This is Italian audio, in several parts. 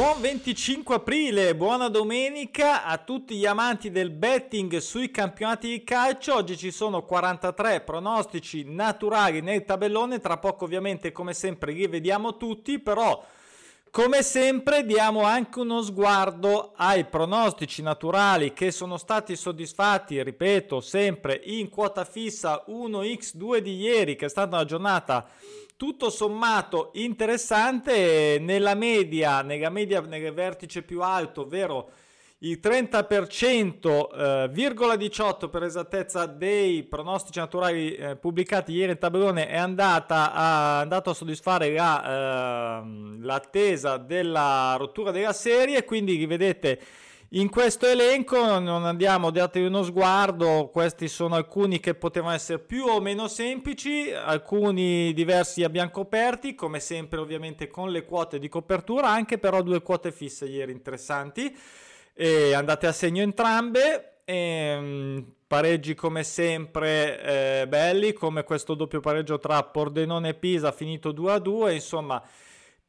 Buon 25 aprile, buona domenica a tutti gli amanti del betting sui campionati di calcio. Oggi ci sono 43 pronostici naturali nel tabellone, tra poco ovviamente come sempre li vediamo tutti, però come sempre diamo anche uno sguardo ai pronostici naturali che sono stati soddisfatti, ripeto, sempre in quota fissa 1x2 di ieri, che è stata una giornata tutto sommato interessante. Nella media, nella media nel vertice più alto, ovvero il 30%, eh, virgola 18 per esattezza dei pronostici naturali eh, pubblicati ieri in tabellone è andata a, andato a soddisfare la, eh, l'attesa della rottura della serie, quindi rivedete in questo elenco non andiamo, datevi uno sguardo, questi sono alcuni che potevano essere più o meno semplici, alcuni diversi abbiamo coperti, come sempre ovviamente con le quote di copertura, anche però due quote fisse ieri interessanti, e andate a segno entrambe, e, um, pareggi come sempre eh, belli, come questo doppio pareggio tra Pordenone e Pisa finito 2 a 2, insomma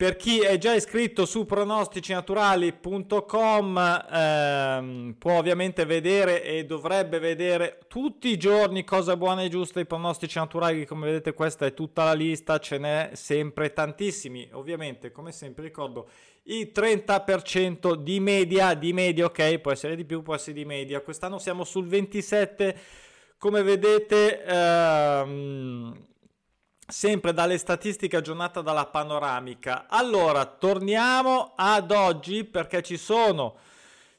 per chi è già iscritto su pronosticinaturali.com ehm, può ovviamente vedere e dovrebbe vedere tutti i giorni cosa buona e giusta i pronostici naturali. Come vedete questa è tutta la lista, ce n'è sempre tantissimi. Ovviamente, come sempre ricordo, il 30% di media, di media, ok, può essere di più, può essere di media. Quest'anno siamo sul 27%. Come vedete... Ehm, sempre dalle statistiche aggiornate dalla panoramica. Allora, torniamo ad oggi perché ci sono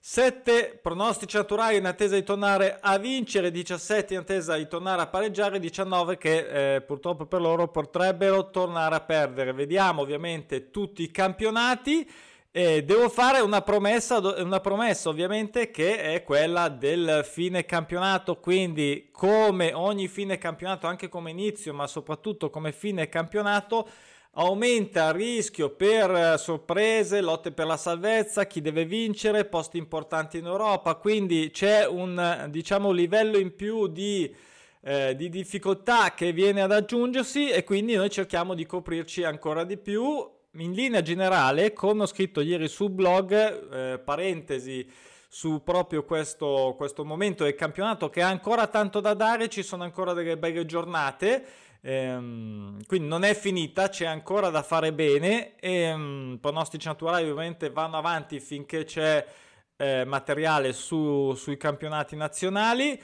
7 pronostici naturali in attesa di tornare a vincere, 17 in attesa di tornare a pareggiare, 19 che eh, purtroppo per loro potrebbero tornare a perdere. Vediamo ovviamente tutti i campionati. E devo fare una promessa, una promessa ovviamente che è quella del fine campionato, quindi come ogni fine campionato, anche come inizio, ma soprattutto come fine campionato, aumenta il rischio per sorprese, lotte per la salvezza, chi deve vincere, posti importanti in Europa, quindi c'è un diciamo livello in più di, eh, di difficoltà che viene ad aggiungersi e quindi noi cerchiamo di coprirci ancora di più in linea generale, come ho scritto ieri sul blog, eh, parentesi su proprio questo, questo, momento del campionato che ha ancora tanto da dare, ci sono ancora delle belle giornate, ehm, quindi non è finita, c'è ancora da fare bene e ehm, pronostici naturali ovviamente vanno avanti finché c'è eh, materiale su, sui campionati nazionali.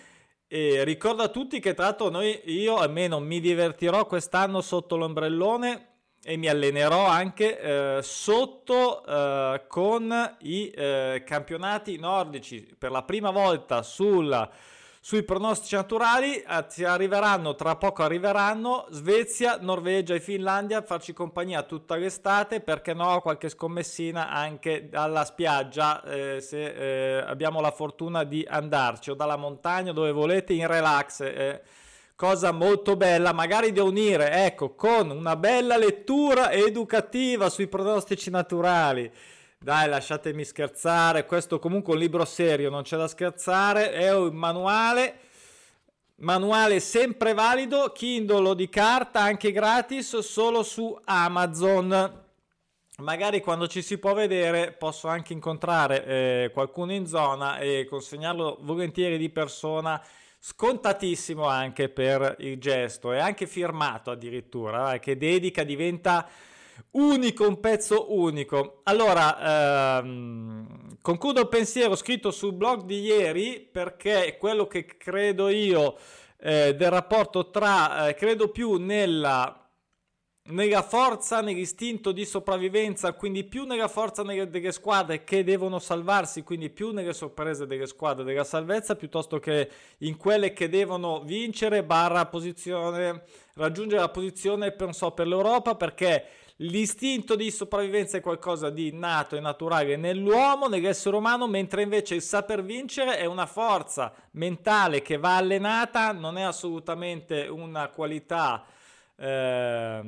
E ricordo a tutti che tra l'altro noi, io almeno mi divertirò quest'anno sotto l'ombrellone e mi allenerò anche eh, sotto eh, con i eh, campionati nordici. Per la prima volta sul, sui pronostici naturali ci arriveranno tra poco arriveranno Svezia, Norvegia e Finlandia a farci compagnia tutta l'estate. Perché no qualche scommessina anche dalla spiaggia eh, se eh, abbiamo la fortuna di andarci. O dalla montagna dove volete in relax eh cosa molto bella, magari da unire, ecco, con una bella lettura educativa sui pronostici naturali. Dai, lasciatemi scherzare, questo comunque è un libro serio, non c'è da scherzare, è un manuale, manuale sempre valido, Kindle di carta, anche gratis, solo su Amazon. Magari quando ci si può vedere posso anche incontrare eh, qualcuno in zona e consegnarlo volentieri di persona scontatissimo anche per il gesto e anche firmato addirittura, eh, che dedica diventa unico, un pezzo unico. Allora, ehm, concludo il pensiero scritto sul blog di ieri perché quello che credo io eh, del rapporto tra, eh, credo più nella nella forza, nell'istinto di sopravvivenza, quindi più nella forza delle squadre che devono salvarsi, quindi più nelle sorprese delle squadre della salvezza, piuttosto che in quelle che devono vincere, barra posizione, raggiungere la posizione per, so, per l'Europa, perché l'istinto di sopravvivenza è qualcosa di nato e naturale nell'uomo, nell'essere umano, mentre invece il saper vincere è una forza mentale che va allenata, non è assolutamente una qualità eh,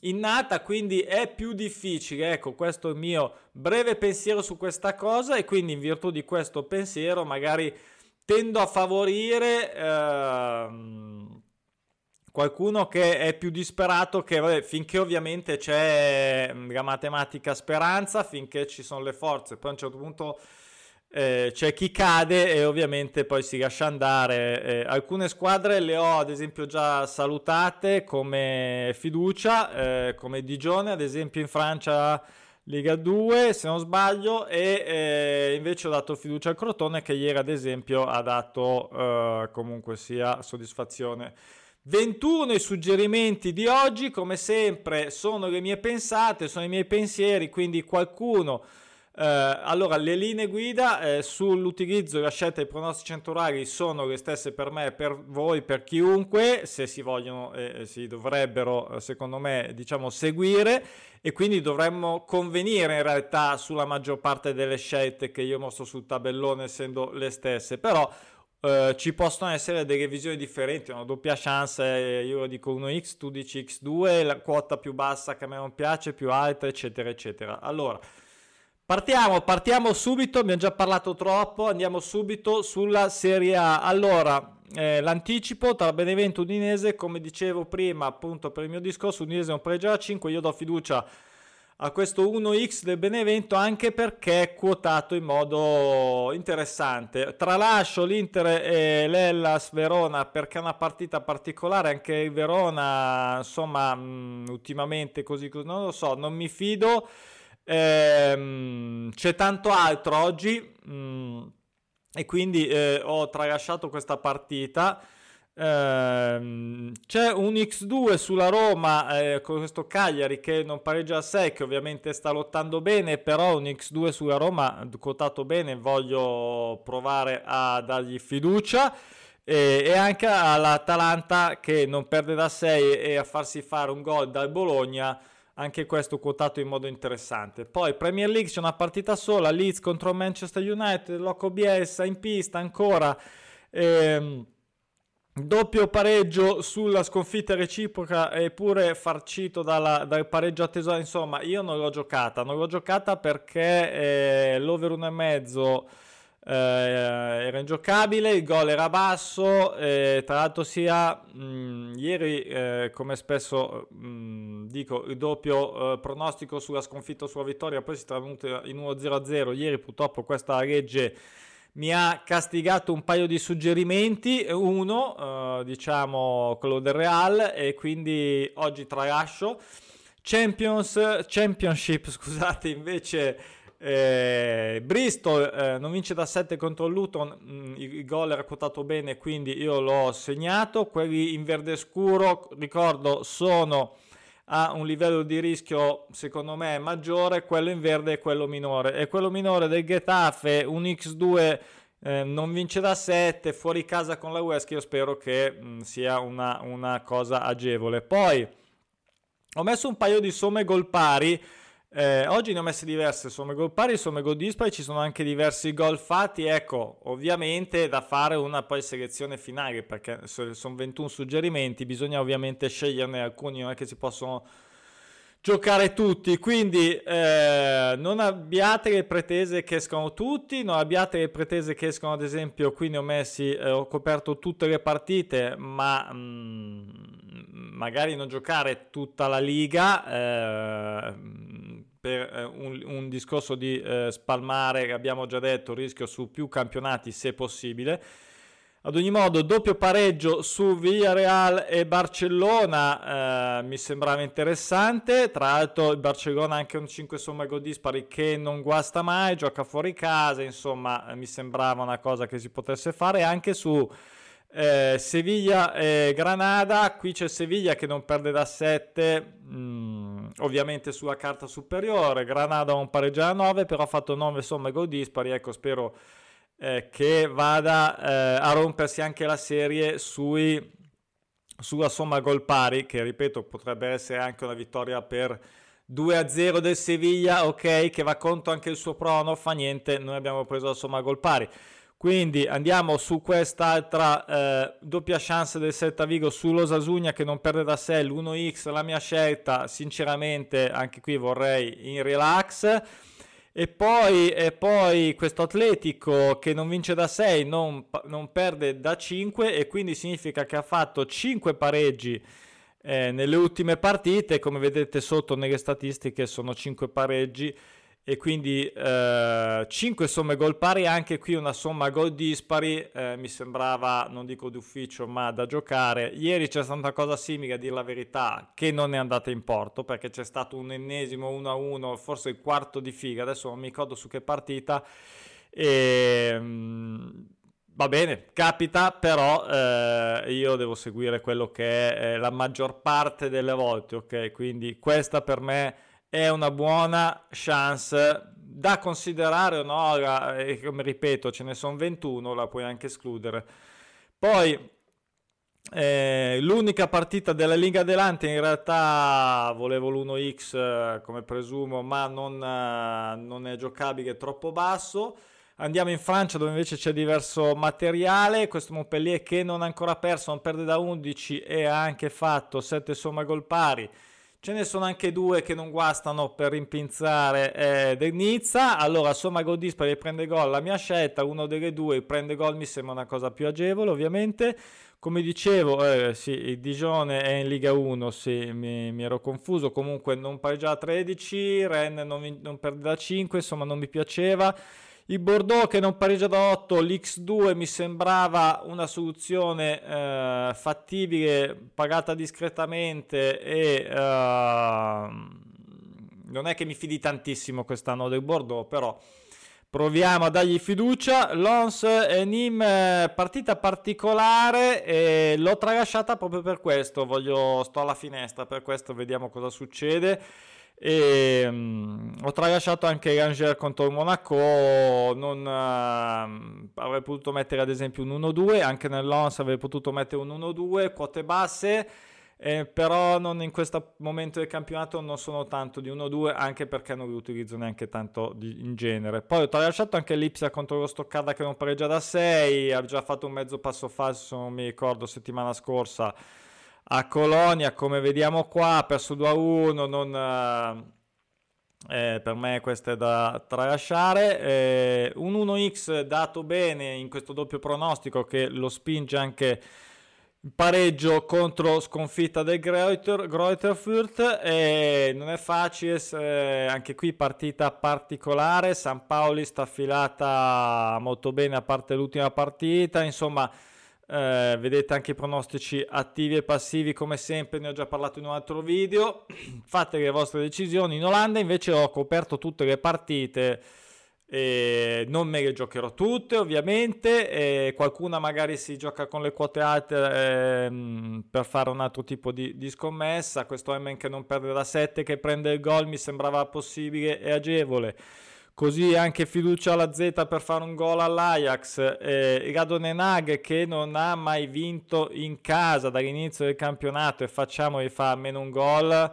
innata, quindi è più difficile. Ecco, questo è il mio breve pensiero su questa cosa e quindi in virtù di questo pensiero magari tendo a favorire eh, qualcuno che è più disperato che vabbè, finché ovviamente c'è mm, la matematica speranza, finché ci sono le forze, poi a un certo punto eh, c'è chi cade e ovviamente poi si lascia andare. Eh, alcune squadre le ho ad esempio già salutate come fiducia, eh, come Digione ad esempio in Francia Lega 2 se non sbaglio e eh, invece ho dato fiducia al Crotone che ieri ad esempio ha dato eh, comunque sia soddisfazione. 21 i suggerimenti di oggi, come sempre sono le mie pensate, sono i miei pensieri, quindi qualcuno eh, allora, le linee guida eh, sull'utilizzo e la scelta dei pronostici centrali sono le stesse per me, per voi, per chiunque, se si vogliono e eh, si dovrebbero, eh, secondo me, diciamo, seguire e quindi dovremmo convenire in realtà sulla maggior parte delle scelte che io mostro sul tabellone essendo le stesse, però Uh, ci possono essere delle visioni differenti, una doppia chance, io dico 1x, tu dici x2, la quota più bassa che a me non piace, più alta, eccetera, eccetera. Allora, Partiamo, partiamo subito, abbiamo già parlato troppo, andiamo subito sulla Serie A. Allora, eh, l'anticipo tra Benevento e Udinese, come dicevo prima, appunto per il mio discorso, Udinese non pareggio a 5, io do fiducia a questo 1x del Benevento anche perché è quotato in modo interessante. Tralascio l'Inter e l'Ellas Verona perché è una partita particolare, anche il Verona, insomma, mm, ultimamente così, non lo so, non mi fido. Ehm, c'è tanto altro oggi mh, mm, e quindi eh, ho tralasciato questa partita. Ehm, c'è un X2 sulla Roma eh, con questo Cagliari che non pareggia a 6 che ovviamente sta lottando bene però un X2 sulla Roma quotato bene voglio provare a dargli fiducia e, anche all'Atalanta che non perde da 6 e a farsi fare un gol dal Bologna anche questo quotato in modo interessante. Poi Premier League c'è una partita sola, Leeds contro Manchester United, Loco Bielsa in pista ancora. Ehm, doppio pareggio sulla sconfitta reciproca eppure farcito dalla, dal pareggio atteso. Insomma, io non l'ho giocata, non l'ho giocata perché eh, l'over 1,5 eh, era ingiocabile, il gol era basso, eh, tra l'altro sia mh, mm, ieri eh, come spesso mh, mm, dico il doppio eh, pronostico sulla sconfitta o sulla vittoria, poi si è travenuto in 1-0-0, ieri purtroppo questa legge mi ha castigato un paio di suggerimenti, uno eh, diciamo quello del Real e quindi oggi tralascio. Champions, Championship scusate invece eh, Bristol eh, non vince da 7 contro Luton, mm, il gol era quotato bene, quindi io l'ho segnato. Quelli in verde scuro, ricordo, sono a un livello di rischio secondo me maggiore, quello in verde è quello minore. E quello minore del Getafe, un X2 eh, non vince da 7, fuori casa con la West, io spero che mh, mm, sia una, una cosa agevole. Poi ho messo un paio di somme gol pari eh, oggi ne ho messe diverse, somme gol pari, somme gol dispari, ci sono anche diversi gol fatti, ecco, ovviamente da fare una poi selezione finale, perché sono 21 suggerimenti, bisogna ovviamente sceglierne alcuni, non è che si possono giocare tutti, quindi eh, non abbiate le pretese che escano tutti, non abbiate le pretese che escano ad esempio, qui ne ho messi, eh, ho coperto tutte le partite, ma... Mm, magari non giocare tutta la liga eh, per eh, un, un, discorso di eh, spalmare, abbiamo già detto, rischio su più campionati se possibile. Ad ogni modo, doppio pareggio su Villarreal e Barcellona eh, mi sembrava interessante. Tra l'altro, il Barcellona ha anche un 5 somma gol dispari che non guasta mai, gioca fuori casa. Insomma, mi sembrava una cosa che si potesse fare anche su eh, Seviglia e Granada, qui c'è Seviglia che non perde da 7, mm, ovviamente sulla carta superiore, Granada un pareggio da 9, però ha fatto 9 somme gol dispari, ecco spero eh, che vada eh, a rompersi anche la serie sui, sulla somma gol pari, che ripeto potrebbe essere anche una vittoria per 2-0 del Seviglia, ok, che va contro anche il suo prono, fa niente, noi abbiamo preso la somma gol pari. Quindi andiamo su quest'altra eh, doppia chance del Celta Vigo sull'Osasugna che non perde da sé l'1x, la mia scelta sinceramente anche qui vorrei in relax. E poi, e poi questo Atletico che non vince da 6 non, non, perde da 5 e quindi significa che ha fatto 5 pareggi eh, nelle ultime partite, come vedete sotto nelle statistiche sono 5 pareggi e quindi eh, 5 somme gol pari, anche qui una somma gol dispari, eh, mi sembrava, non dico d'ufficio, ma da giocare. Ieri c'è stata una cosa simile, a dire la verità, che non è andata in porto, perché c'è stato un ennesimo 1-1, forse il quarto di figa, adesso non mi ricordo su che partita, e... Ehm, va bene, capita, però eh, io devo seguire quello che è eh, la maggior parte delle volte, ok? Quindi questa per me è una buona chance da considerare o no, e come ripeto ce ne sono 21, la puoi anche escludere. Poi eh, l'unica partita della Liga Delante in realtà volevo l'1x eh, come presumo, ma non, eh, non è giocabile, è troppo basso. Andiamo in Francia dove invece c'è diverso materiale, questo Montpellier che non ha ancora perso, non perde da 11 e ha anche fatto 7 somma gol pari Ce ne sono anche due che non guastano per rimpinzare eh, del Nizza. Allora, somma gol dispari prende gol la mia scelta. Uno delle due prende gol mi sembra una cosa più agevole, ovviamente. Come dicevo, eh, sì, il Digione è in Liga 1, sì, mi, mi ero confuso. Comunque non pareggia a 13, Rennes non, non perde da 5, insomma non mi piaceva. Il Bordeaux che non pareggia da 8, l'X2 mi sembrava una soluzione eh, fattibile, pagata discretamente e eh, non è che mi fidi tantissimo quest'anno del Bordeaux, però proviamo a dargli fiducia. Lons e Nim, partita particolare e l'ho tralasciata proprio per questo, Voglio, sto alla finestra per questo, vediamo cosa succede. E, um, ho tralasciato anche Ranger contro il Monaco non, uh, avrei potuto mettere ad esempio un 1-2 anche nell'Ons avrei potuto mettere un 1-2 quote basse eh, però non in questo momento del campionato non sono tanto di 1-2 anche perché non li utilizzo neanche tanto di, in genere. Poi ho tralasciato anche l'Ipsia contro lo Stoccarda che non pareggia da 6 ha già fatto un mezzo passo falso non mi ricordo settimana scorsa a Colonia, come vediamo qua, ha perso 2-1, non, eh, eh, per me questo è da tralasciare. Eh, un 1x dato bene in questo doppio pronostico che lo spinge anche pareggio contro sconfitta del Greuter, Greuterfurt e non è facile, eh, anche qui partita particolare, San Paoli sta affilata molto bene a parte l'ultima partita, insomma eh, vedete anche i pronostici attivi e passivi come sempre, ne ho già parlato in un altro video. Fate le vostre decisioni. In Olanda invece ho coperto tutte le partite. E non me le giocherò tutte ovviamente qualcuna magari si gioca con le quote alte ehm, per fare un altro tipo di, di scommessa questo Emen che non perde da 7 che prende il gol mi sembrava possibile e agevole Così anche fiducia alla Z per fare un gol all'Ajax. Eh, Radonenag che non ha mai vinto in casa dall'inizio del campionato e facciamo e fa almeno un gol.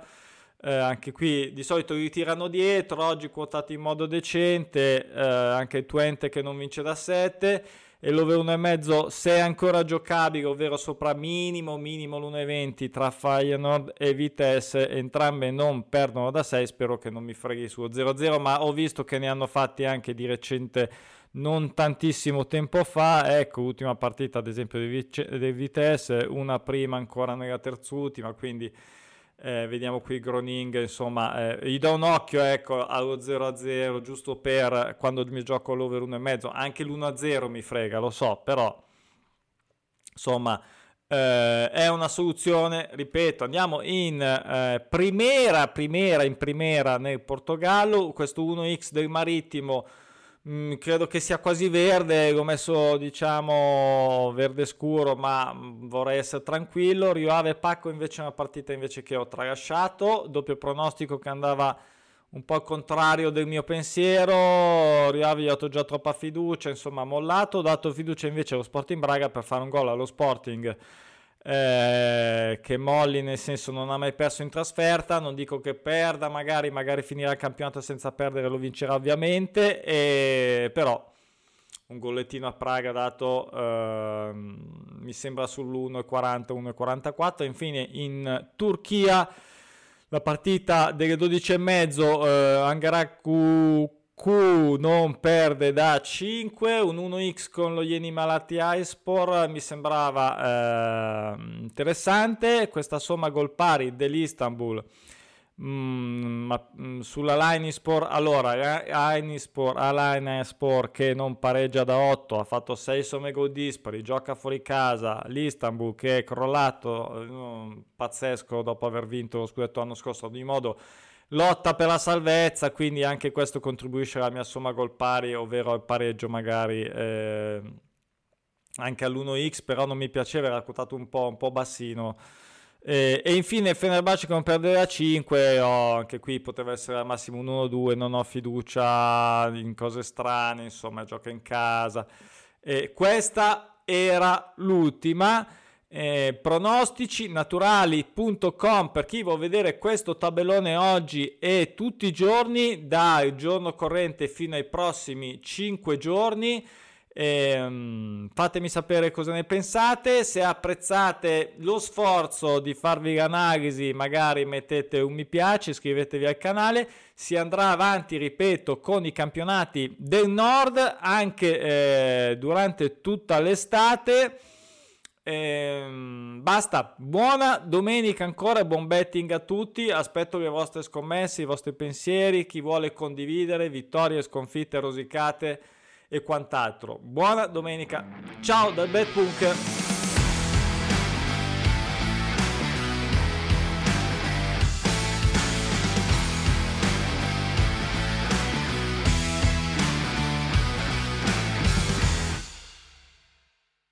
Eh, anche qui di solito li tirano dietro, oggi quotato in modo decente, eh, anche il Twente che non vince da 7 e l'over 1,5 se è ancora giocabile, ovvero sopra minimo minimo l'1,20 tra Feyenoord e Vitesse, entrambe non perdono da 6, spero che non mi freghi su 0-0, ma ho visto che ne hanno fatti anche di recente non tantissimo tempo fa, ecco l'ultima partita ad esempio di Vitesse, una prima ancora nella terz'ultima, quindi eh, vediamo qui Groning, insomma, eh, gli do un occhio ecco, allo 0-0, giusto per quando mi gioco l'over 1,5, anche l'1-0 mi frega, lo so, però insomma eh, è una soluzione, ripeto, andiamo in eh, primera, primera, in primera nel Portogallo, questo 1x del Marittimo Mm, credo che sia quasi verde, l'ho messo diciamo verde scuro, ma mm, vorrei essere tranquillo. Rio Ave Pacco invece è una partita invece che ho tralasciato, doppio pronostico che andava un po' al contrario del mio pensiero. Rio Ave gli ho dato già troppa fiducia, insomma, mollato. Ho dato fiducia invece allo Sporting Braga per fare un gol allo Sporting eh, che Molli nel senso non ha mai perso in trasferta, non dico che perda, magari, magari finirà il campionato senza perdere, lo vincerà ovviamente, e, però un gollettino a Praga dato eh, mi sembra sull'1,40, 1,44, infine in Turchia la partita delle 12 e mezzo, eh, Angaraku Q non perde da 5, un 1x con lo Ieni Malati Ispor mi sembrava eh, interessante, questa somma gol pari dell'Istanbul. Mm, ma, mm, sulla Line Sport allora Line Sport, Line Sport che non pareggia da 8 ha fatto 6 somme gol dispari gioca fuori casa l'Istanbul che è crollato eh, pazzesco dopo aver vinto lo scudetto l'anno scorso. Ad ogni modo lotta per la salvezza quindi anche questo contribuisce alla mia somma gol pari ovvero al pareggio magari eh, anche all'1x però non mi piaceva era quotato un po', un po' bassino e, e infine Fenerbahce con perdere a 5, oh, anche qui poteva essere al massimo un 1-2, non ho fiducia in cose strane, insomma gioca in casa. E questa era l'ultima. Eh, pronostici naturali.com per chi vuole vedere questo tabellone oggi e tutti i giorni dal giorno corrente fino ai prossimi 5 giorni e, um, fatemi sapere cosa ne pensate. Se apprezzate lo sforzo di farvi l'analisi, magari mettete un mi piace, iscrivetevi al canale. Si andrà avanti, ripeto, con i campionati del nord anche eh, durante tutta l'estate. Ehm, basta, buona domenica ancora, buon betting a tutti. Aspetto le vostre scommesse, i vostri pensieri, chi vuole condividere, vittorie, sconfitte, rosicate e quant'altro. Buona domenica, ciao dal Bet Punk.